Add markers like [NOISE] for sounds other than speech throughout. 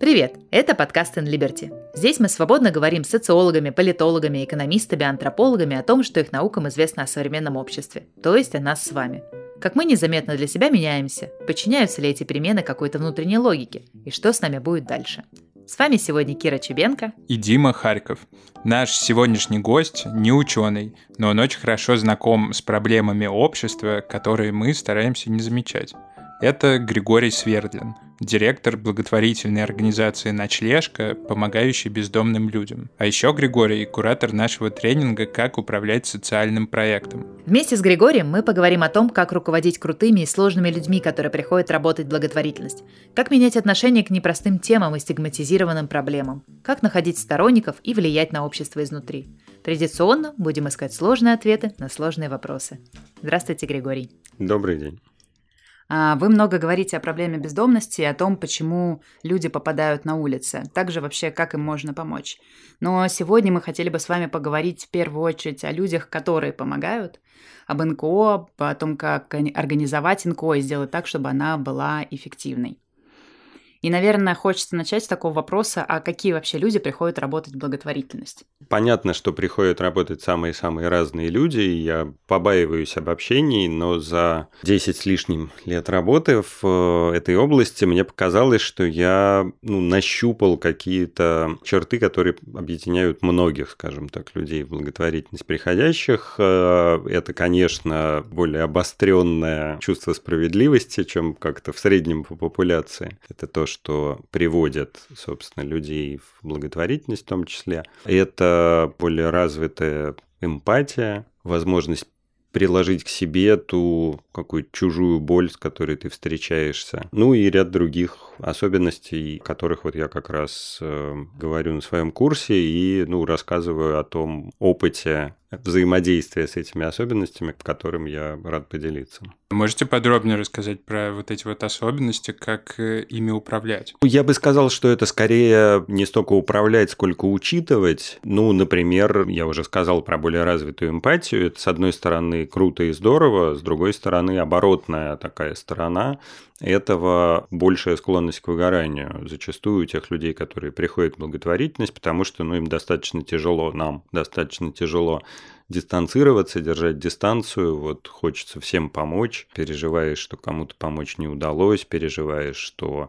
Привет! Это подкаст In Liberty. Здесь мы свободно говорим с социологами, политологами, экономистами, антропологами о том, что их наукам известно о современном обществе, то есть о нас с вами. Как мы незаметно для себя меняемся, подчиняются ли эти перемены какой-то внутренней логике, и что с нами будет дальше. С вами сегодня Кира Чебенко и Дима Харьков. Наш сегодняшний гость не ученый, но он очень хорошо знаком с проблемами общества, которые мы стараемся не замечать. Это Григорий Свердлин, директор благотворительной организации «Ночлежка», помогающей бездомным людям. А еще Григорий – куратор нашего тренинга «Как управлять социальным проектом». Вместе с Григорием мы поговорим о том, как руководить крутыми и сложными людьми, которые приходят работать в благотворительность, как менять отношение к непростым темам и стигматизированным проблемам, как находить сторонников и влиять на общество изнутри. Традиционно будем искать сложные ответы на сложные вопросы. Здравствуйте, Григорий. Добрый день. А, вы много говорите о проблеме бездомности и о том, почему люди попадают на улицы. Также вообще, как им можно помочь. Но сегодня мы хотели бы с вами поговорить в первую очередь о людях, которые помогают, об НКО, о том, как организовать НКО и сделать так, чтобы она была эффективной. И, наверное, хочется начать с такого вопроса, а какие вообще люди приходят работать в благотворительность? Понятно, что приходят работать самые-самые разные люди, и я побаиваюсь обобщений, но за 10 с лишним лет работы в э, этой области мне показалось, что я ну, нащупал какие-то черты, которые объединяют многих, скажем так, людей в благотворительность приходящих. Э, это, конечно, более обостренное чувство справедливости, чем как-то в среднем по популяции. Это то, что приводят, собственно, людей в благотворительность в том числе. Это более развитая эмпатия, возможность приложить к себе ту какую-то чужую боль, с которой ты встречаешься. Ну и ряд других особенностей, которых вот я как раз э, говорю на своем курсе и ну, рассказываю о том опыте взаимодействия с этими особенностями, которым я рад поделиться. Можете подробнее рассказать про вот эти вот особенности, как э, ими управлять? Я бы сказал, что это скорее не столько управлять, сколько учитывать. Ну, например, я уже сказал про более развитую эмпатию. Это, с одной стороны, круто и здорово, с другой стороны, оборотная такая сторона этого большая склонность к выгоранию. Зачастую у тех людей, которые приходят в благотворительность, потому что ну, им достаточно тяжело, нам достаточно тяжело дистанцироваться, держать дистанцию, вот хочется всем помочь, переживаешь, что кому-то помочь не удалось, переживаешь, что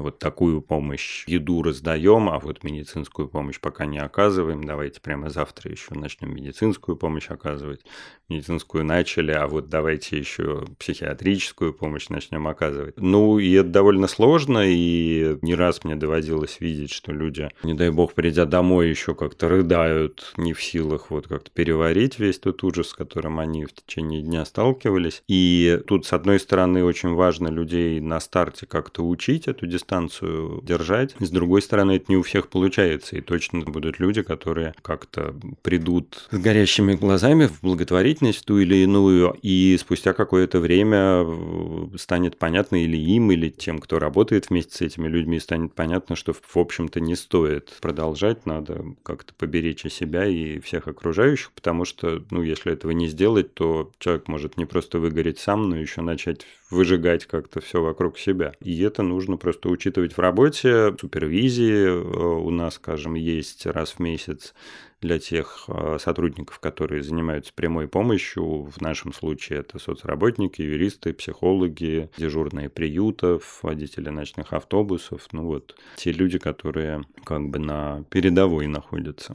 вот такую помощь, еду раздаем, а вот медицинскую помощь пока не оказываем. Давайте прямо завтра еще начнем медицинскую помощь оказывать. Медицинскую начали, а вот давайте еще психиатрическую помощь начнем оказывать. Ну, и это довольно сложно, и не раз мне доводилось видеть, что люди, не дай бог, придя домой, еще как-то рыдают, не в силах вот как-то переварить весь тот ужас, с которым они в течение дня сталкивались. И тут, с одной стороны, очень важно людей на старте как-то учить эту дистанцию, дистанцию держать. С другой стороны, это не у всех получается, и точно будут люди, которые как-то придут с горящими глазами в благотворительность ту или иную, и спустя какое-то время э, станет понятно или им, или тем, кто работает вместе с этими людьми, станет понятно, что, в общем-то, не стоит продолжать, надо как-то поберечь о себя и всех окружающих, потому что, ну, если этого не сделать, то человек может не просто выгореть сам, но еще начать выжигать как-то все вокруг себя. И это нужно просто учитывать в работе. Супервизии э, у нас, скажем, есть раз в месяц для тех э, сотрудников, которые занимаются прямой помощью. В нашем случае это соцработники, юристы, психологи, дежурные приютов, водители ночных автобусов. Ну вот, те люди, которые как бы на передовой находятся.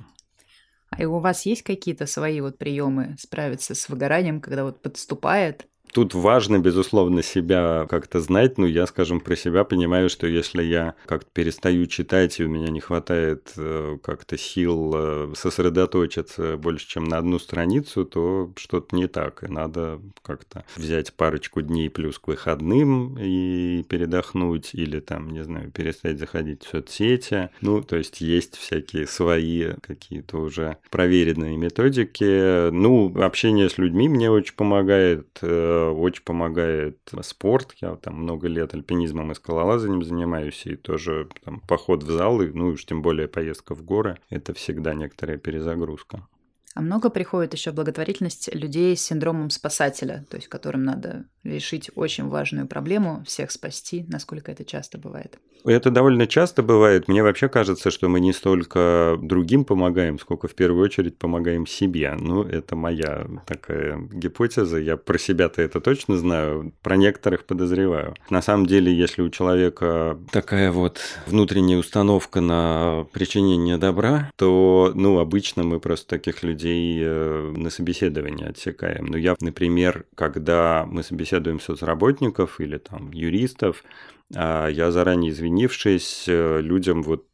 А у вас есть какие-то свои вот приемы справиться с выгоранием, когда вот подступает Тут важно, безусловно, себя как-то знать. Ну, я, скажем, про себя понимаю, что если я как-то перестаю читать, и у меня не хватает э, как-то сил э, сосредоточиться больше, чем на одну страницу, то что-то не так. И надо как-то взять парочку дней плюс к выходным и передохнуть, или там, не знаю, перестать заходить в соцсети. Ну, то есть есть всякие свои какие-то уже проверенные методики. Ну, общение с людьми мне очень помогает э, очень помогает спорт. Я там много лет альпинизмом и скалолазанием занимаюсь, и тоже там, поход в залы, ну уж тем более поездка в горы, это всегда некоторая перезагрузка. А много приходит еще благотворительность людей с синдромом спасателя, то есть которым надо решить очень важную проблему, всех спасти, насколько это часто бывает. Это довольно часто бывает. Мне вообще кажется, что мы не столько другим помогаем, сколько в первую очередь помогаем себе. Ну, это моя такая гипотеза. Я про себя-то это точно знаю, про некоторых подозреваю. На самом деле, если у человека такая вот внутренняя установка на причинение добра, то, ну, обычно мы просто таких людей э, на собеседование отсекаем. Но я, например, когда мы собеседуем соцработников или там юристов, а я заранее извинившись э, людям вот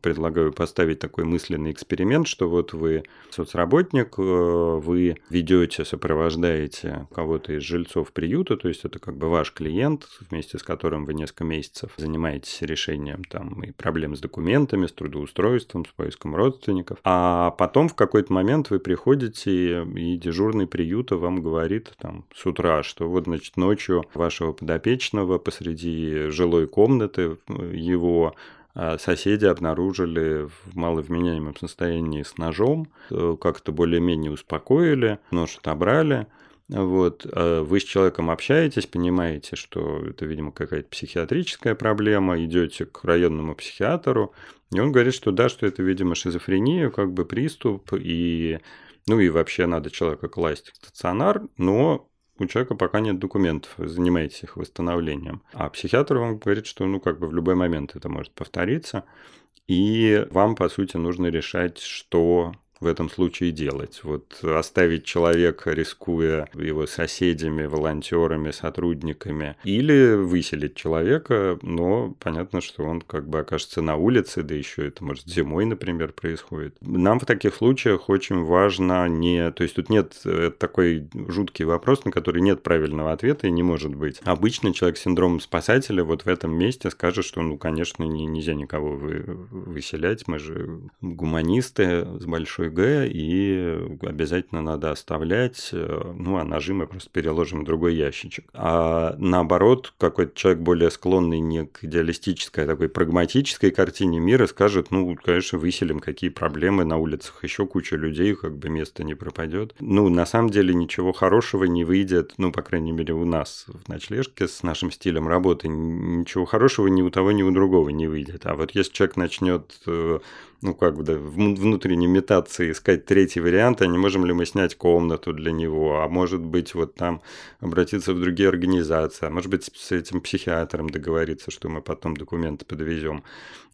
предлагаю поставить такой мысленный эксперимент, что вот вы соцработник, э, вы ведете, сопровождаете кого-то из жильцов приюта, то есть это как бы ваш клиент, вместе с которым вы несколько месяцев занимаетесь решением там и проблем с документами, с трудоустройством, с поиском родственников, а потом в какой-то момент вы приходите и дежурный приюта вам говорит там с утра, что вот значит ночью вашего подопечного посреди жилой комнаты его а соседи обнаружили в маловменяемом состоянии с ножом, э, как-то более-менее успокоили, нож отобрали. Вот. А вы с человеком общаетесь, понимаете, что это, видимо, какая-то психиатрическая проблема, идете к районному психиатру, и он говорит, что да, что это, видимо, шизофрения, как бы приступ, и ну и вообще надо человека класть в стационар, но у человека пока нет документов, занимаетесь их восстановлением. А психиатр вам говорит, что ну как бы в любой момент это может повториться, и вам, по сути, нужно решать, что в этом случае делать? Вот оставить человека, рискуя его соседями, волонтерами, сотрудниками, или выселить человека, но понятно, что он как бы окажется на улице, да еще это может зимой, например, происходит. Нам в таких случаях очень важно не... То есть тут нет э, такой жуткий вопрос, на который нет правильного ответа и не может быть. Обычно человек с синдромом спасателя вот в этом месте скажет, что, ну, конечно, нельзя никого вы, выселять, мы же гуманисты с большой Г, и обязательно надо оставлять, э, ну, а ножи мы просто переложим в другой ящичек. А наоборот, какой-то человек более склонный не к идеалистической, а такой прагматической картине мира скажет, ну, конечно, выселим, какие проблемы на улицах, еще куча людей, как бы место не пропадет. Ну, на самом деле ничего хорошего не выйдет, ну, по крайней мере, у нас в ночлежке с нашим стилем работы ничего хорошего ни у того, ни у другого не выйдет. А вот если человек начнет э, ну, как бы, да, внутренней метаться искать третий вариант, а не можем ли мы снять комнату для него, а может быть, вот там обратиться в другие организации, а может быть, с этим психиатром договориться, что мы потом документы подвезем.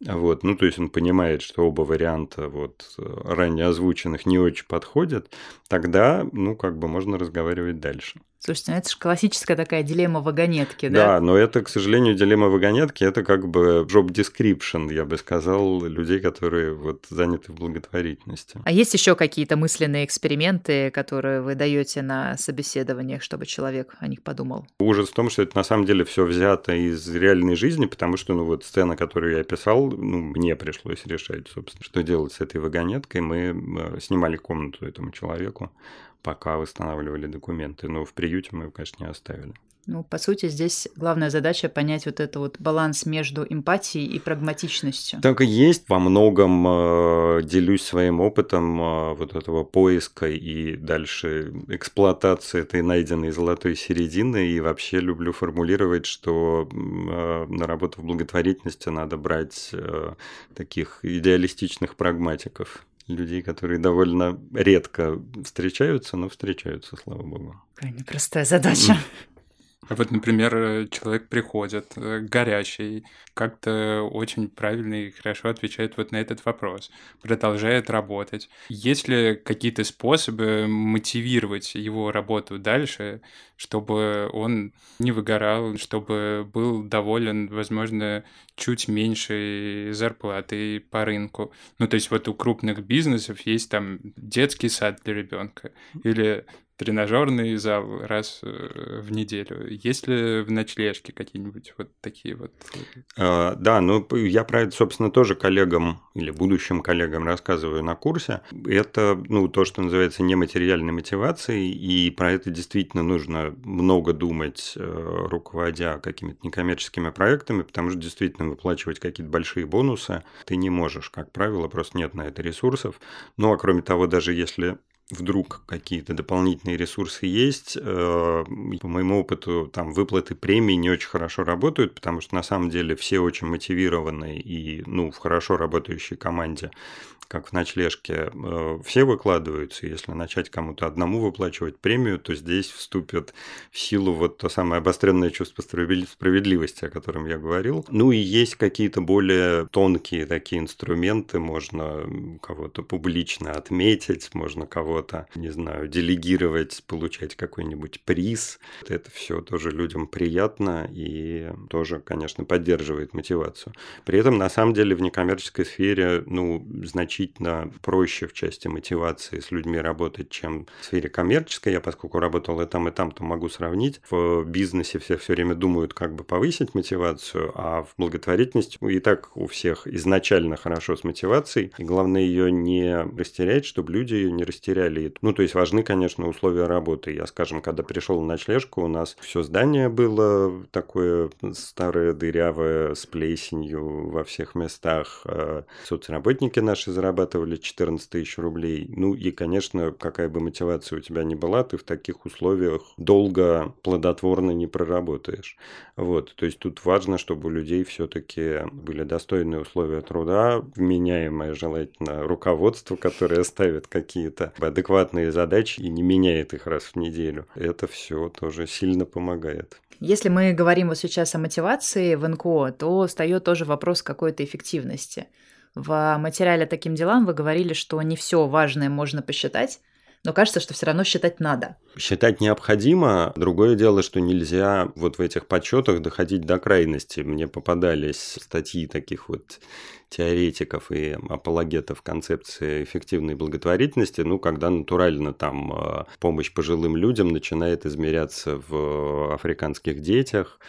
Вот, ну, то есть он понимает, что оба варианта вот ранее озвученных не очень подходят, тогда, ну, как бы можно разговаривать дальше. Слушайте, ну это же классическая такая дилемма вагонетки, да? Да, но это, к сожалению, дилемма вагонетки, это как бы job description, я бы сказал, людей, которые вот заняты в благотворительности. А есть еще какие-то мысленные эксперименты, которые вы даете на собеседованиях, чтобы человек о них подумал? Ужас в том, что это на самом деле все взято из реальной жизни, потому что, ну вот сцена, которую я описал, ну, мне пришлось решать, собственно, что делать с этой вагонеткой. Мы э, снимали комнату этому человеку пока восстанавливали документы. Но в приюте мы его, конечно, не оставили. Ну, по сути, здесь главная задача понять вот этот вот баланс между эмпатией и прагматичностью. Так и есть. Во многом э, делюсь своим опытом э, вот этого поиска и дальше эксплуатации этой найденной золотой середины. И вообще люблю формулировать, что э, на работу в благотворительности надо брать э, таких идеалистичных прагматиков людей, которые довольно редко встречаются, но встречаются, слава богу. Какая непростая задача. [LAUGHS] А вот, например, человек приходит э, горячий, как-то очень правильно и хорошо отвечает вот на этот вопрос, продолжает работать. Есть ли какие-то способы мотивировать его работу дальше, чтобы он не выгорал, чтобы был доволен, возможно, чуть меньшей зарплатой по рынку? Ну, то есть вот у крупных бизнесов есть там детский сад для ребенка или тренажерный зал раз э, в неделю. Есть ли в ночлежке какие-нибудь вот такие вот? А, да, ну я про это, собственно, тоже коллегам или будущим коллегам рассказываю на курсе. Это, ну, то, что называется нематериальной мотивацией, и про это действительно нужно много думать, э, руководя какими-то некоммерческими проектами, потому что действительно выплачивать какие-то большие бонусы ты не можешь, как правило, просто нет на это ресурсов. Ну, а кроме того, даже если вдруг какие-то дополнительные ресурсы есть, э, по моему опыту, там выплаты премий не очень хорошо работают, потому что на самом деле все очень мотивированы и ну, в хорошо работающей команде как в ночлежке, э, все выкладываются. Если начать кому-то одному выплачивать премию, то здесь вступит в силу вот то самое обостренное чувство справедливости, о котором я говорил. Ну и есть какие-то более тонкие такие инструменты, можно кого-то публично отметить, можно кого-то, не знаю, делегировать, получать какой-нибудь приз. Это все тоже людям приятно и тоже, конечно, поддерживает мотивацию. При этом, на самом деле, в некоммерческой сфере, ну, значительно проще в части мотивации с людьми работать, чем в сфере коммерческой. Я, поскольку работал и там, и там, то могу сравнить. В бизнесе все все время думают, как бы повысить мотивацию, а в благотворительности и так у всех изначально хорошо с мотивацией. И главное ее не растерять, чтобы люди ее не растеряли. Ну, то есть важны, конечно, условия работы. Я, скажем, когда пришел на ночлежку, у нас все здание было такое старое, дырявое, с плесенью во всех местах. А соцработники наши зарабатывали 14 тысяч рублей. Ну и, конечно, какая бы мотивация у тебя ни была, ты в таких условиях долго, плодотворно не проработаешь. Вот, то есть тут важно, чтобы у людей все-таки были достойные условия труда, вменяемое желательно руководство, которое ставит какие-то адекватные задачи и не меняет их раз в неделю. Это все тоже сильно помогает. Если мы говорим вот сейчас о мотивации в НКО, то встает тоже вопрос какой-то эффективности. В материале таким делам вы говорили, что не все важное можно посчитать, но кажется, что все равно считать надо. Считать необходимо. Другое дело, что нельзя вот в этих подсчетах доходить до крайности. Мне попадались статьи таких вот теоретиков и апологетов концепции эффективной благотворительности, ну, когда натурально там э, помощь пожилым людям начинает измеряться в африканских детях.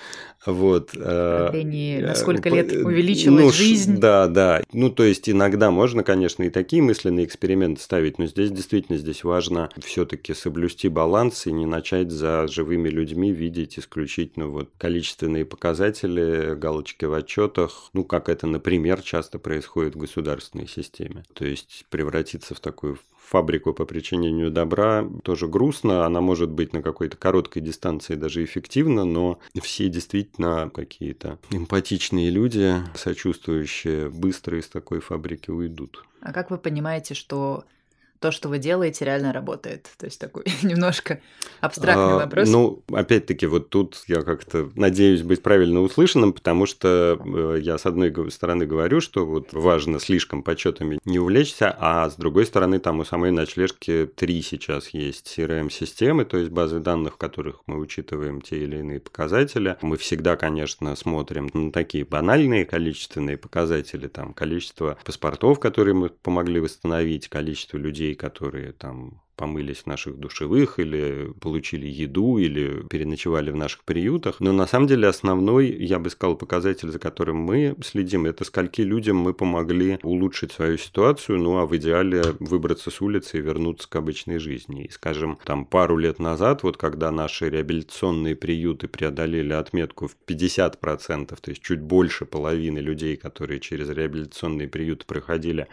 Вот. Э, на сколько лет увеличилась ну, жизнь. Да, да. Ну, то есть иногда можно, конечно, и такие мысленные эксперименты ставить, но здесь действительно здесь важно все-таки соблюсти баланс и не начать за живыми людьми видеть исключительно вот количественные показатели, галочки в отчетах, ну, как это, например, часто происходит в государственной системе. То есть превратиться в такую фабрику по причинению добра тоже грустно. Она может быть на какой-то короткой дистанции даже эффективна, но все действительно какие-то эмпатичные люди, сочувствующие, быстро из такой фабрики уйдут. А как вы понимаете, что то, что вы делаете, реально работает? То есть такой [LAUGHS] немножко абстрактный а, вопрос. Ну, опять-таки, вот тут я как-то надеюсь быть правильно услышанным, потому что э, я с одной стороны говорю, что вот важно слишком почетами не увлечься, а с другой стороны, там у самой ночлежки три сейчас есть CRM-системы, то есть базы данных, в которых мы учитываем те или иные показатели. Мы всегда, конечно, смотрим на такие банальные количественные показатели, там количество паспортов, которые мы помогли восстановить, количество людей, людей, которые там помылись в наших душевых или получили еду или переночевали в наших приютах. Но на самом деле основной, я бы сказал, показатель, за которым мы следим, это скольки людям мы помогли улучшить свою ситуацию, ну а в идеале выбраться с улицы и вернуться к обычной жизни. И, скажем, там пару лет назад, вот когда наши реабилитационные приюты преодолели отметку в 50%, то есть чуть больше половины людей, которые через реабилитационные приюты проходили,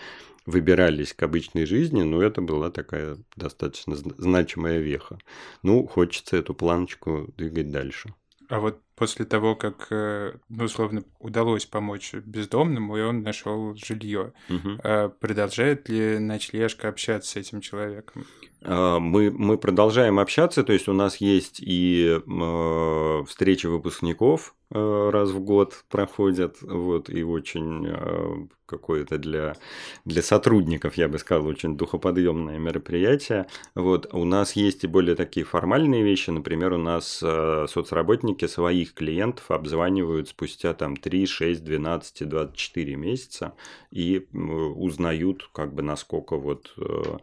выбирались к обычной жизни, но это была такая достаточно значимая веха. Ну, хочется эту планочку двигать дальше. А вот после того, как, э, ну, условно, удалось помочь бездомному, и он нашел жилье, угу. продолжает ли ночлежка общаться с этим человеком? А, мы, мы продолжаем общаться, то есть у нас есть и э, встречи выпускников э, раз в год проходят, вот, и очень э, какое-то для, для сотрудников, я бы сказал, очень духоподъемное мероприятие. Вот, у нас есть и более такие формальные вещи, например, у нас соцработники своих клиентов обзванивают спустя там 3, 6, 12, 24 месяца и узнают, как бы, насколько вот э,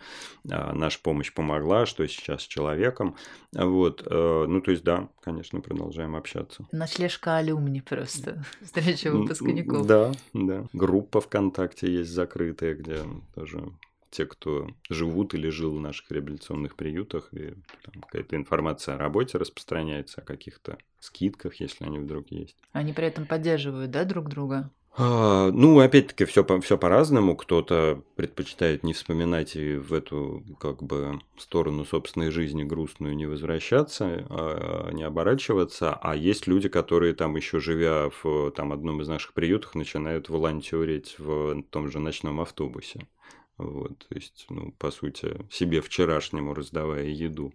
а, наша помощь помощь помогла, что сейчас с человеком. Вот, э, ну, то есть, да, конечно, продолжаем общаться. Ночлежка алюмни просто, встреча выпускников. Да, да. Группа ВКонтакте есть закрытая, где тоже те, кто живут или жил в наших реабилитационных приютах, и какая-то информация о работе распространяется, о каких-то скидках, если они вдруг есть. Они при этом поддерживают, да, друг друга? А, ну, опять-таки, все, все по-разному. Кто-то предпочитает не вспоминать и в эту как бы сторону собственной жизни грустную не возвращаться, а не оборачиваться. А есть люди, которые там еще живя в там, одном из наших приютов, начинают волонтерить в том же ночном автобусе. Вот, то есть, ну, по сути, себе вчерашнему раздавая еду.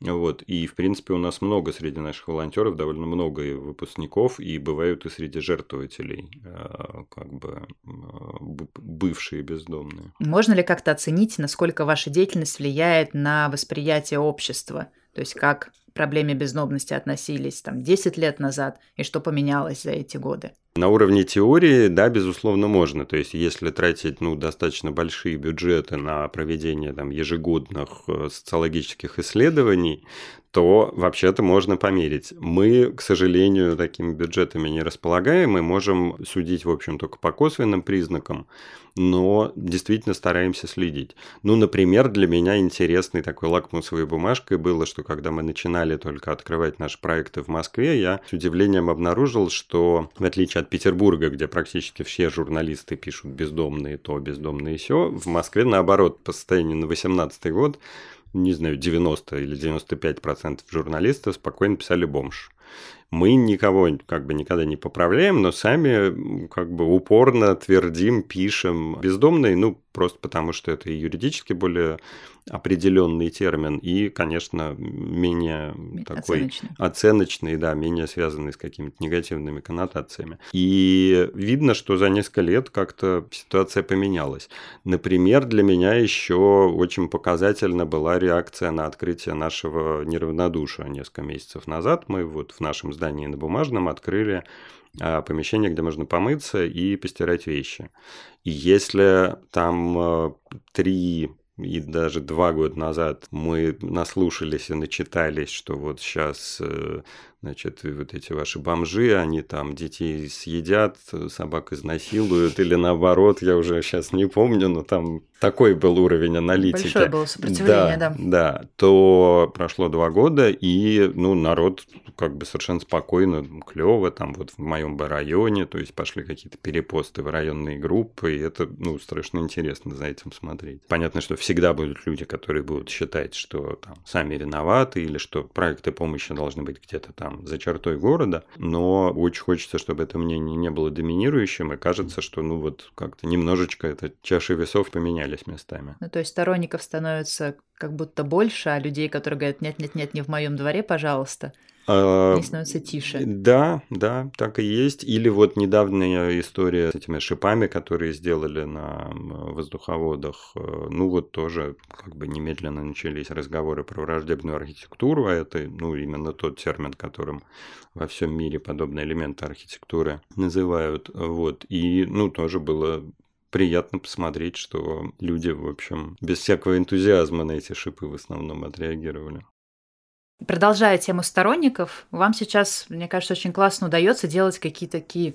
Вот, и, в принципе, у нас много среди наших волонтеров, довольно много и выпускников, и бывают и среди жертвователей, а, как бы а, бывшие бездомные. Можно ли как-то оценить, насколько ваша деятельность влияет на восприятие общества? То есть, как к проблеме бездомности относились там 10 лет назад, и что поменялось за эти годы? На уровне теории, да, безусловно, можно. То есть, если тратить ну, достаточно большие бюджеты на проведение там, ежегодных э, социологических исследований, то вообще-то можно померить. Мы, к сожалению, такими бюджетами не располагаем, мы можем судить, в общем, только по косвенным признакам, но действительно стараемся следить. Ну, например, для меня интересной такой лакмусовой бумажкой было, что когда мы начинали только открывать наши проекты в Москве, я с удивлением обнаружил, что в отличие от Петербурга, где практически все журналисты пишут бездомные то, бездомные все, в Москве наоборот, по состоянию на 2018 год не знаю, 90 или 95 процентов журналистов спокойно писали бомж. Мы никого как бы никогда не поправляем, но сами как бы упорно твердим, пишем. Бездомные, ну, просто потому что это юридически более определенный термин и, конечно, менее такой оценочный. оценочный, да, менее связанный с какими-то негативными коннотациями. И видно, что за несколько лет как-то ситуация поменялась. Например, для меня еще очень показательна была реакция на открытие нашего неравнодушия несколько месяцев назад. Мы вот в нашем здании на Бумажном открыли а, помещение, где можно помыться и постирать вещи. И если там э, три и даже два года назад мы наслушались и начитались, что вот сейчас э, значит, вот эти ваши бомжи, они там детей съедят, собак изнасилуют, или наоборот, я уже сейчас не помню, но там такой был уровень аналитики. Большое было сопротивление, да. Да, да. То прошло два года, и, ну, народ как бы совершенно спокойно, клево, там вот в моем бы районе, то есть пошли какие-то перепосты в районные группы, и это, ну, страшно интересно за этим смотреть. Понятно, что всегда будут люди, которые будут считать, что там сами виноваты, или что проекты помощи должны быть где-то там там за чертой города, но очень хочется, чтобы это мнение не было доминирующим, и кажется, что ну вот как-то немножечко это чаши весов поменялись местами. Ну то есть сторонников становится как будто больше, а людей, которые говорят, нет-нет-нет, не в моем дворе, пожалуйста, Они становятся тише. Да, да, так и есть. Или вот недавняя история с этими шипами, которые сделали на воздуховодах. Э, ну вот тоже как бы немедленно начались разговоры про враждебную архитектуру, а это ну именно тот термин, которым во всем мире подобные элементы архитектуры называют. Вот. И ну тоже было приятно посмотреть, что люди, в общем, без всякого энтузиазма на эти шипы в основном отреагировали. Продолжая тему сторонников, вам сейчас, мне кажется, очень классно удается делать какие-то такие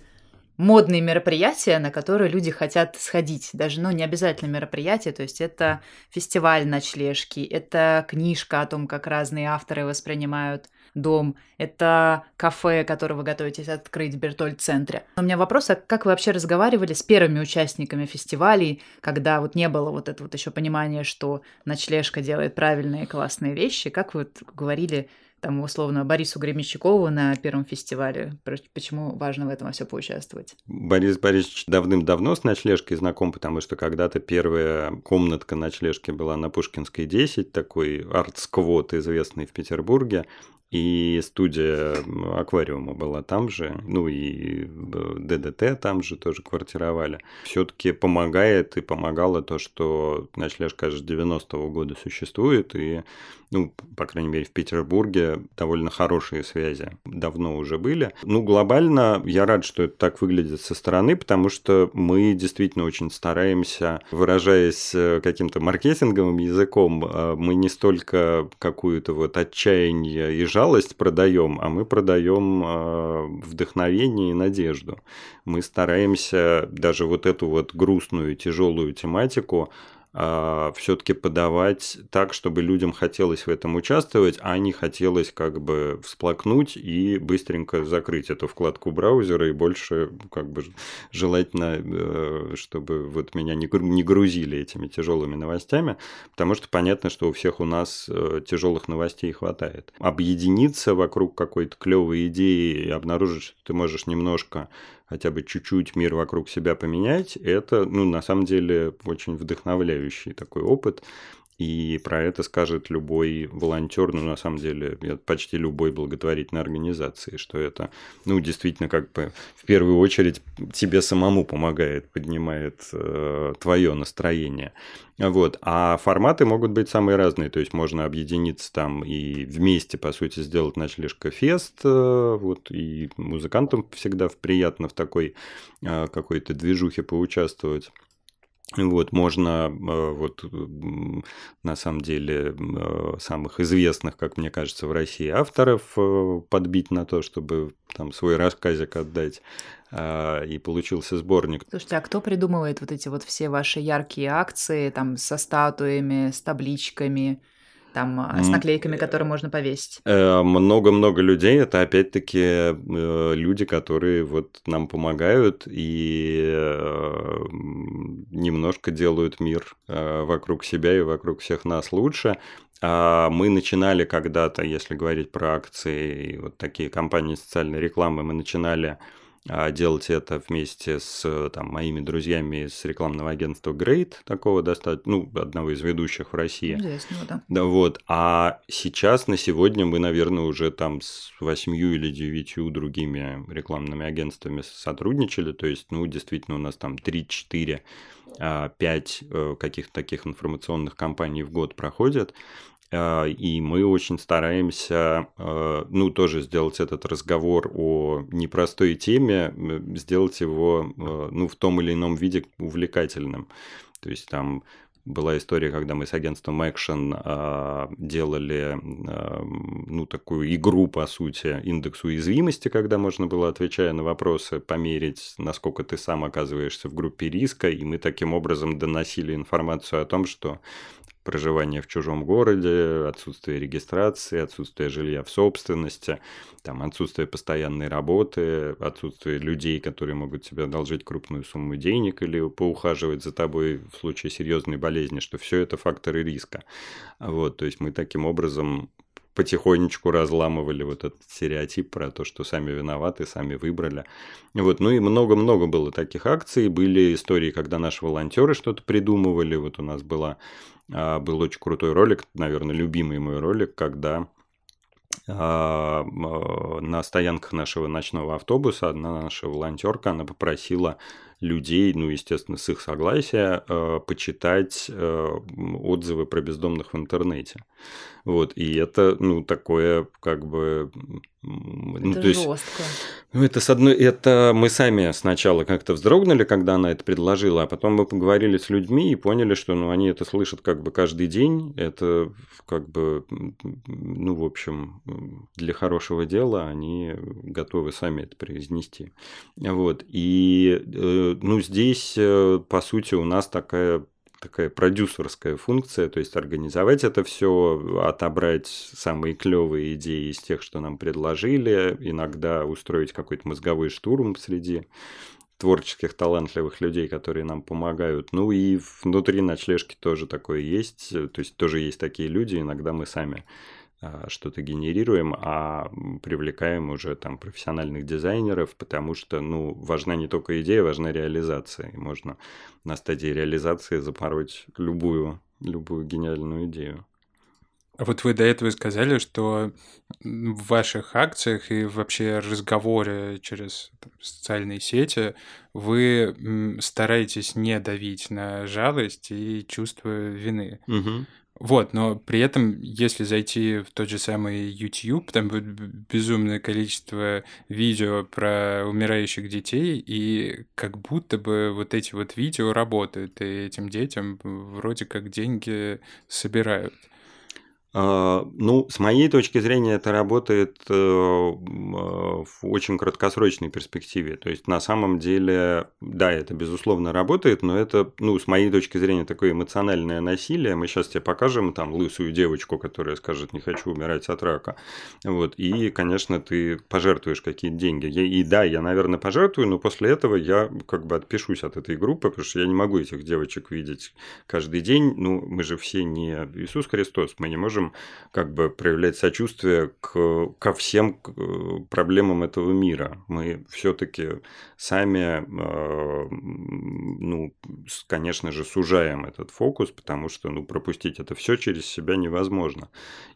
модные мероприятия, на которые люди хотят сходить. Даже, ну, не обязательно мероприятия, то есть это фестиваль ночлежки, это книжка о том, как разные авторы воспринимают дом, это кафе, которое вы готовитесь открыть в Бертоль-центре. У меня вопрос, а как вы вообще разговаривали с первыми участниками фестивалей, когда вот не было вот этого вот еще понимания, что ночлежка делает правильные классные вещи? Как вы вот говорили там, условно, Борису Гремещикову на первом фестивале. Почему важно в этом все поучаствовать? Борис Борисович давным-давно с ночлежкой знаком, потому что когда-то первая комнатка ночлежки была на Пушкинской 10, такой арт-сквот, известный в Петербурге. И студия аквариума была там же, ну и ДДТ там же тоже квартировали. Все-таки помогает и помогало то, что ночлежка с 90-го года существует, и ну, по крайней мере, в Петербурге довольно хорошие связи давно уже были. Ну, глобально я рад, что это так выглядит со стороны, потому что мы действительно очень стараемся, выражаясь э, каким-то маркетинговым языком, э, мы не столько какую-то вот отчаяние и жалость продаем, а мы продаем э, вдохновение и надежду. Мы стараемся даже вот эту вот грустную, тяжелую тематику все-таки подавать так, чтобы людям хотелось в этом участвовать, а не хотелось как бы всплакнуть и быстренько закрыть эту вкладку браузера и больше как бы желательно, э, чтобы вот меня не грузили этими тяжелыми новостями, потому что понятно, что у всех у нас э, тяжелых новостей хватает. Объединиться вокруг какой-то клевой идеи и обнаружить, что ты можешь немножко хотя бы чуть-чуть мир вокруг себя поменять, это, ну, на самом деле, очень вдохновляющий такой опыт. И про это скажет любой волонтер, ну, на самом деле, почти любой благотворительной организации, что это, ну, действительно, как бы в первую очередь тебе самому помогает, поднимает э, твое настроение. Вот. А форматы могут быть самые разные, то есть можно объединиться там и вместе, по сути, сделать ночлежка фест, э, вот, и музыкантам всегда приятно в такой э, какой-то движухе поучаствовать. Вот, можно э, вот на самом деле э, самых известных, как мне кажется, в России авторов э, подбить на то, чтобы там свой рассказик отдать, а, и получился сборник. Слушайте, а кто придумывает вот эти вот все ваши яркие акции, там, со статуями, с табличками? Там а, с наклейками, которые можно повесить? Э, много-много людей. Это опять-таки э, люди, которые вот нам помогают и э, немножко делают мир вокруг себя и вокруг всех нас лучше. А мы начинали когда-то, если говорить про акции, вот такие компании социальной рекламы, мы начинали делать это вместе с там, моими друзьями из рекламного агентства Great, такого достаточно, ну, одного из ведущих в России. Известного, да. Да, вот. А сейчас, на сегодня, мы, наверное, уже там с восьмью или девятью другими рекламными агентствами сотрудничали, то есть, ну, действительно, у нас там 3-4 5 а, э, каких-то таких информационных кампаний в год проходят. А, и мы очень стараемся, а, ну, тоже сделать этот разговор о непростой теме, сделать его, а, ну, в том или ином виде увлекательным. То есть там была история, когда мы с агентством Action делали ну, такую игру, по сути, индекс уязвимости, когда можно было, отвечая на вопросы, померить, насколько ты сам оказываешься в группе риска, и мы таким образом доносили информацию о том, что проживание в чужом городе, отсутствие регистрации, отсутствие жилья в собственности, там, отсутствие постоянной работы, отсутствие людей, которые могут тебе одолжить крупную сумму денег или поухаживать за тобой в случае серьезной болезни, что все это факторы риска. Вот, то есть мы таким образом потихонечку разламывали вот этот стереотип про то, что сами виноваты, сами выбрали. Вот, ну и много-много было таких акций. Были истории, когда наши волонтеры что-то придумывали. Вот у нас была, а, был очень крутой ролик, наверное, любимый мой ролик, когда а, на стоянках нашего ночного автобуса одна наша волонтерка, она попросила людей, ну, естественно, с их согласия, почитать отзывы про бездомных в интернете. Вот, и это, ну, такое, как бы... Ну, это то есть, жестко. Ну, это с одной... Это мы сами сначала как-то вздрогнули, когда она это предложила, а потом мы поговорили с людьми и поняли, что, ну, они это слышат как бы каждый день. Это как бы, ну, в общем, для хорошего дела они готовы сами это произнести. Вот, и, э, ну, здесь, э, по сути, у нас такая такая продюсерская функция, то есть организовать это все, отобрать самые клевые идеи из тех, что нам предложили, иногда устроить какой-то мозговой штурм среди творческих, талантливых людей, которые нам помогают. Ну и внутри ночлежки тоже такое есть, то есть тоже есть такие люди, иногда мы сами что-то генерируем, а привлекаем уже там профессиональных дизайнеров, потому что, ну, важна не только идея, важна реализация. И можно на стадии реализации запороть любую, любую гениальную идею. А вот вы до этого сказали, что в ваших акциях и вообще разговоре через там, социальные сети вы стараетесь не давить на жалость и чувство вины. Угу. Вот, но при этом, если зайти в тот же самый YouTube, там будет безумное количество видео про умирающих детей, и как будто бы вот эти вот видео работают, и этим детям вроде как деньги собирают. А, ну, с моей точки зрения, это работает э, в очень краткосрочной перспективе. То есть, на самом деле, да, это безусловно работает, но это, ну, с моей точки зрения, такое эмоциональное насилие. Мы сейчас тебе покажем там лысую девочку, которая скажет, не хочу умирать от рака. Вот. И, конечно, ты пожертвуешь какие-то деньги. И да, я, наверное, пожертвую, но после этого я как бы отпишусь от этой группы, потому что я не могу этих девочек видеть каждый день. Ну, мы же все не Иисус Христос, мы не можем как бы проявлять сочувствие к, ко всем проблемам этого мира. Мы все-таки сами, э, ну, конечно же, сужаем этот фокус, потому что, ну, пропустить это все через себя невозможно.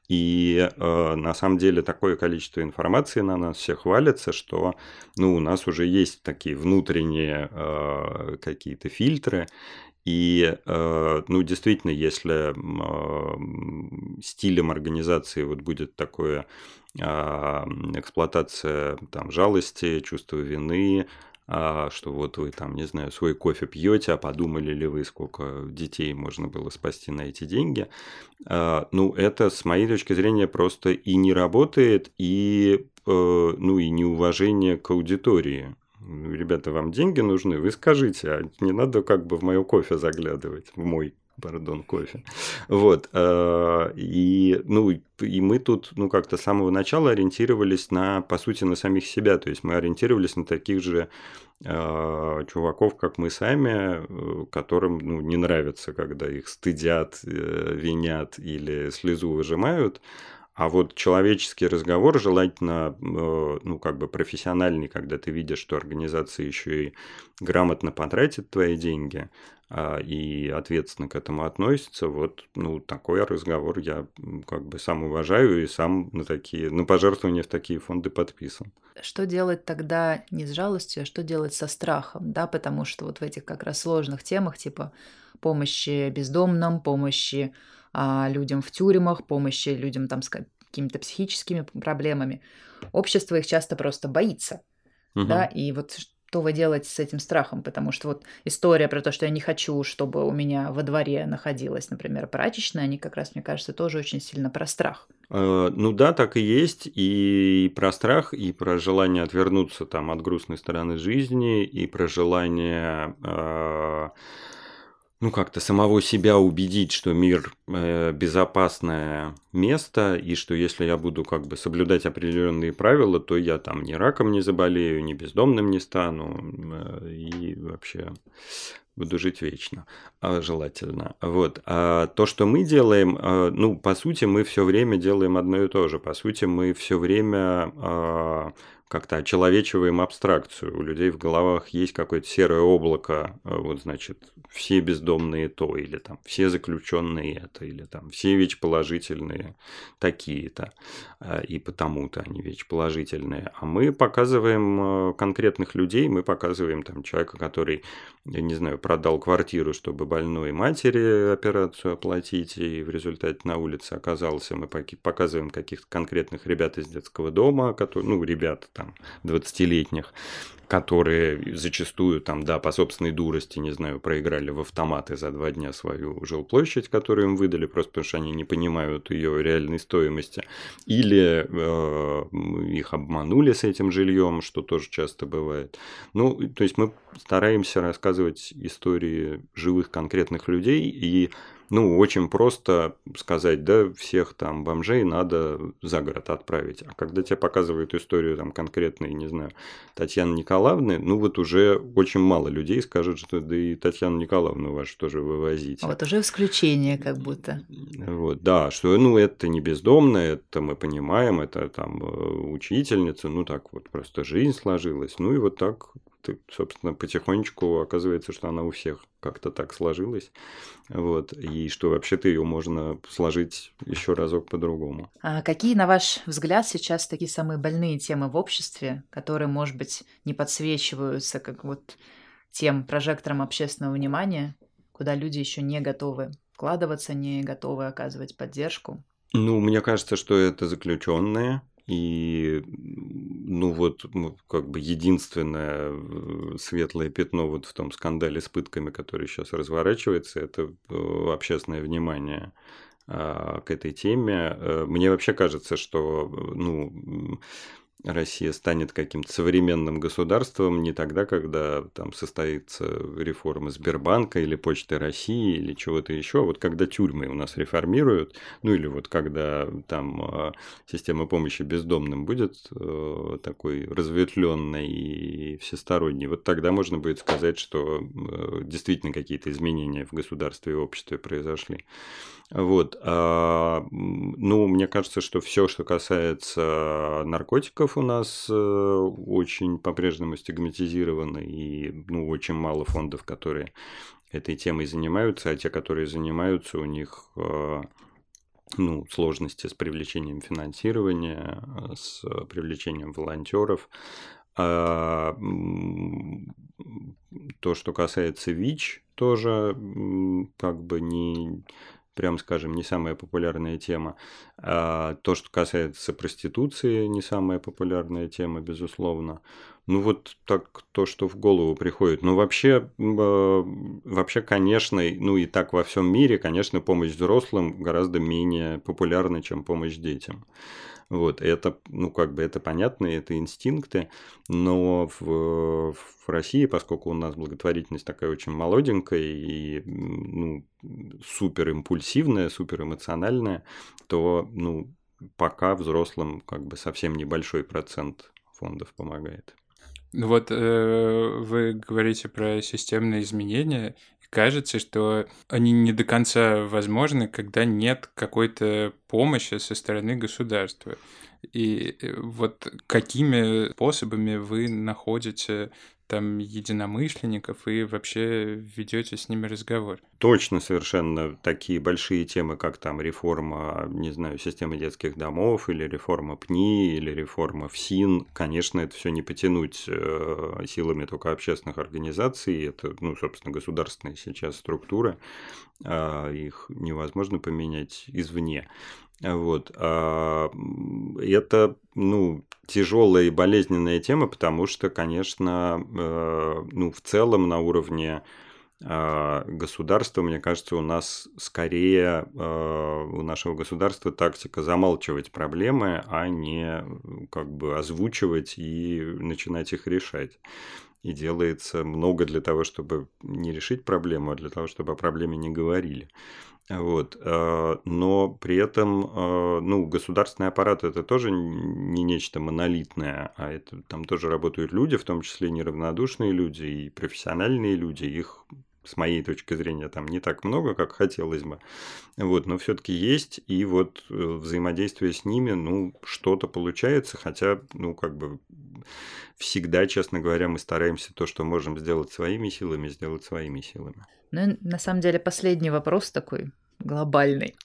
И э, на самом деле такое количество информации на нас всех валится, что ну, у нас уже есть такие внутренние э, какие-то фильтры, и, э, ну, действительно, если э, стилем организации вот будет такое а, эксплуатация там жалости, чувства вины, а, что вот вы там, не знаю, свой кофе пьете, а подумали ли вы, сколько детей можно было спасти на эти деньги. А, ну, это, с моей точки зрения, просто и не работает, и, э, ну, и неуважение к аудитории ребята, вам деньги нужны, вы скажите, а не надо как бы в мое кофе заглядывать, в мой пардон, кофе. Вот. Э, и, ну, и мы тут, ну, как-то с самого начала ориентировались на, по сути, на самих себя. То есть мы ориентировались на таких же э, чуваков, как мы сами, э, которым ну, не нравится, когда их стыдят, винят или слезу выжимают. А вот человеческий разговор желательно, э, ну, как бы профессиональный, когда ты видишь, что организация еще и грамотно потратит твои деньги а, и ответственно к этому относится, вот, ну, такой разговор я как бы сам уважаю и сам на такие, на пожертвования в такие фонды подписан. Что делать тогда не с жалостью, а что делать со страхом, да, потому что вот в этих как раз сложных темах, типа помощи бездомным, помощи людям в тюрьмах, помощи людям там с какими-то психическими проблемами. Общество их часто просто боится. Угу. Да, и вот что вы делаете с этим страхом? Потому что вот история про то, что я не хочу, чтобы у меня во дворе находилась, например, прачечная, они как раз, мне кажется, тоже очень сильно про страх. Э, ну да, так и есть. И про страх, и про желание отвернуться там от грустной стороны жизни, и про желание э, ну, как-то самого себя убедить, что мир э, безопасное место, и что если я буду как бы соблюдать определенные правила, то я там ни раком не заболею, ни бездомным не стану, э, и вообще буду жить вечно, а, желательно. Вот. А то, что мы делаем, э, ну, по сути, мы все время делаем одно и то же. По сути, мы все время а, как-то очеловечиваем абстракцию. У людей в головах есть какое-то серое облако, э, вот, значит, все бездомные то, или там все заключенные это, или там все ВИЧ-положительные такие-то, э, и потому-то они ВИЧ-положительные. А мы показываем э, конкретных людей, мы показываем там человека, который, я не знаю, продал квартиру, чтобы больной матери операцию оплатить, и в результате на улице оказался. Мы показываем каких-то конкретных ребят из детского дома, которые, ну, ребят, там, 20-летних, которые зачастую там, да, по собственной дурости, не знаю, проиграли в автоматы за два дня свою жилплощадь, которую им выдали, просто потому что они не понимают ее реальной стоимости, или э, их обманули с этим жильем, что тоже часто бывает. Ну, то есть мы стараемся рассказывать истории живых конкретных людей и ну, очень просто сказать, да, всех там бомжей надо за город отправить. А когда тебе показывают историю там конкретной, не знаю, Татьяны Николаевны, ну вот уже очень мало людей скажут, что да и Татьяну Николаевну вашу тоже вывозите. Вот уже исключение как будто. Вот, да, что, ну, это не бездомная, это мы понимаем, это там э, учительница, ну, так вот просто жизнь сложилась. Ну, и вот так собственно, потихонечку оказывается, что она у всех как-то так сложилась. Вот, и что вообще-то ее можно сложить еще разок по-другому. А какие, на ваш взгляд, сейчас такие самые больные темы в обществе, которые, может быть, не подсвечиваются как вот тем прожектором общественного внимания, куда люди еще не готовы вкладываться, не готовы оказывать поддержку? Ну, мне кажется, что это заключенные, и, ну вот, как бы единственное э, светлое пятно вот в том скандале с пытками, который сейчас разворачивается, это э, общественное внимание к этой теме. Мне вообще кажется, что ну, Россия станет каким-то современным государством не тогда, когда там состоится реформа Сбербанка или Почты России или чего-то еще, а вот когда тюрьмы у нас реформируют, ну или вот когда там а, система помощи бездомным будет э, такой разветвленной и всесторонней, вот тогда можно будет сказать, что э, действительно какие-то изменения в государстве и обществе произошли. Вот. А, ну, мне кажется, что все, что касается наркотиков у нас э, очень по-прежнему стигматизировано, и ну, очень мало фондов, которые этой темой занимаются, а те, которые занимаются, у них э, ну, сложности с привлечением финансирования, с привлечением волонтеров. А, то, что касается ВИЧ, тоже как бы не прям скажем, не самая популярная тема. А то, что касается проституции, не самая популярная тема, безусловно. Ну вот так то, что в голову приходит. Ну вообще, э, вообще, конечно, ну и так во всем мире, конечно, помощь взрослым гораздо менее популярна, чем помощь детям. Вот, это, ну, как бы это понятно, это инстинкты, но в, в России, поскольку у нас благотворительность такая очень молоденькая и ну, супер импульсивная, супер эмоциональная, то, ну, пока взрослым как бы совсем небольшой процент фондов помогает. Ну вот э, вы говорите про системные изменения, кажется, что они не до конца возможны, когда нет какой-то помощи со стороны государства. И э, вот какими способами вы находите там единомышленников и вообще ведете с ними разговор. Точно совершенно такие большие темы, как там реформа, не знаю, системы детских домов или реформа ПНИ или реформа ФСИН. Конечно, это все не потянуть э, силами только общественных организаций. Это, ну, собственно, государственные сейчас структуры. А, их невозможно поменять извне. Вот. А, это, ну, тяжелая и болезненная тема, потому что, конечно, э, ну, в целом на уровне а, государства, мне кажется, у нас скорее э, у нашего государства тактика замалчивать проблемы, а не как бы озвучивать и начинать их решать. И делается много для того, чтобы не решить проблему, а для того, чтобы о проблеме не говорили. Вот. Э, но при этом ну, государственный аппарат это тоже не нечто монолитное, а это там тоже работают люди, в том числе неравнодушные люди и профессиональные люди. Их с моей точки зрения, там не так много, как хотелось бы. Вот, но все-таки есть, и вот э, взаимодействие с ними, ну, что-то получается, хотя, ну, как бы всегда, честно говоря, мы стараемся то, что можем сделать своими силами, сделать своими силами. Ну, на самом деле, последний вопрос такой глобальный.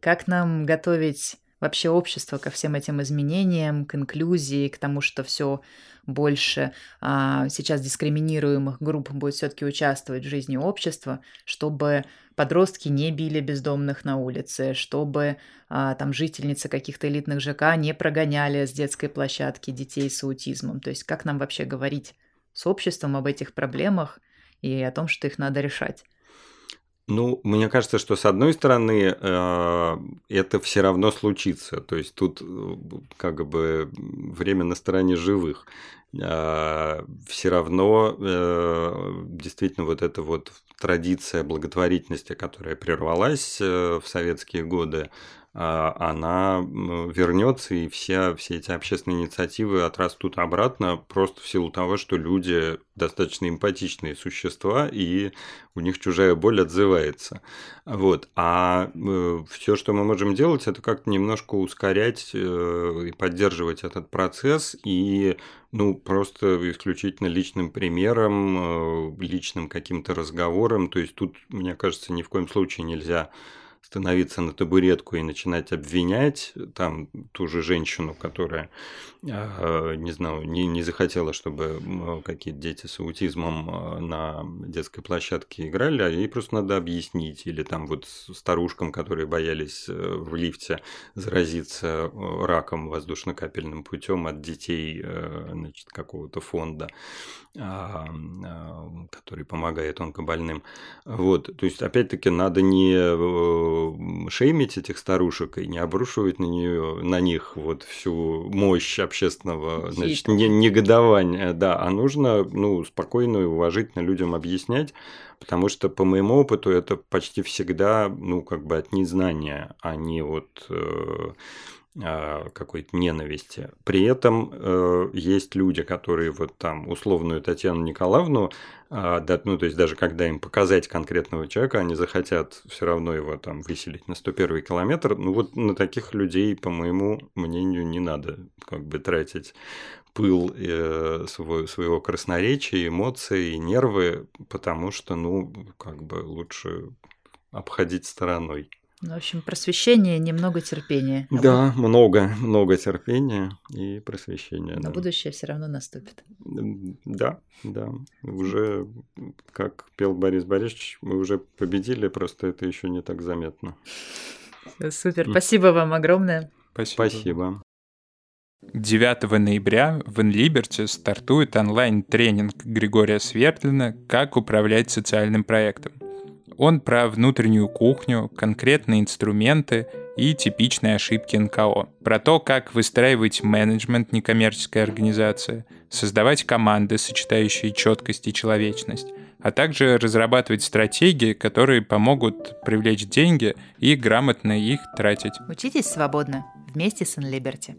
Как нам готовить вообще общество ко всем этим изменениям, к инклюзии, к тому, что все больше а, сейчас дискриминируемых групп будет все-таки участвовать в жизни общества, чтобы подростки не били бездомных на улице, чтобы а, там жительницы каких-то элитных ЖК не прогоняли с детской площадки детей с аутизмом. То есть как нам вообще говорить с обществом об этих проблемах и о том, что их надо решать? Ну, мне кажется, что с одной стороны э, это все равно случится. То есть тут э, как бы время на стороне живых. Э, все равно действительно вот эта вот традиция благотворительности, которая прервалась в советские годы, а, она вернется, и все, все эти общественные инициативы отрастут обратно просто в силу того, что люди достаточно эмпатичные существа, и у них чужая боль отзывается. Вот. А э, все, что мы можем делать, это как-то немножко ускорять э, и поддерживать этот процесс, и ну, просто исключительно личным примером, э, личным каким-то разговором. То есть тут, мне кажется, ни в коем случае нельзя становиться на табуретку и начинать обвинять там ту же женщину, которая, а, не знаю, не, не захотела, чтобы какие-то дети с аутизмом на детской площадке играли, а ей просто надо объяснить. Или там вот старушкам, которые боялись э, в лифте заразиться э, раком воздушно-капельным путем от детей э, значит, какого-то фонда, а, который помогает онкобольным. Вот, то есть, опять-таки, надо не шеймить этих старушек и не обрушивать на, нее, на них вот всю мощь общественного значит, не, негодования, да, а нужно ну, спокойно и уважительно людям объяснять, потому что по моему опыту это почти всегда ну, как бы от незнания, а не вот э, какой-то ненависти. При этом э, есть люди, которые вот там условную Татьяну Николаевну, э, да, ну то есть даже когда им показать конкретного человека, они захотят все равно его там выселить на 101 километр. Ну вот на таких людей, по моему мнению, не надо как бы тратить пыл э, свой, своего красноречия, эмоции и нервы, потому что, ну, как бы лучше обходить стороной. Ну, в общем, просвещение, немного терпения. А да, много, много терпения и просвещения. Но да. будущее все равно наступит. Да, да. Уже, как пел Борис Борисович, мы уже победили, просто это еще не так заметно. Супер, спасибо вам огромное. Спасибо. Спасибо. 9 ноября в InLiberty стартует онлайн-тренинг Григория Свердлина «Как управлять социальным проектом». Он про внутреннюю кухню, конкретные инструменты и типичные ошибки НКО. Про то, как выстраивать менеджмент некоммерческой организации, создавать команды, сочетающие четкость и человечность, а также разрабатывать стратегии, которые помогут привлечь деньги и грамотно их тратить. Учитесь свободно вместе с InLiberty.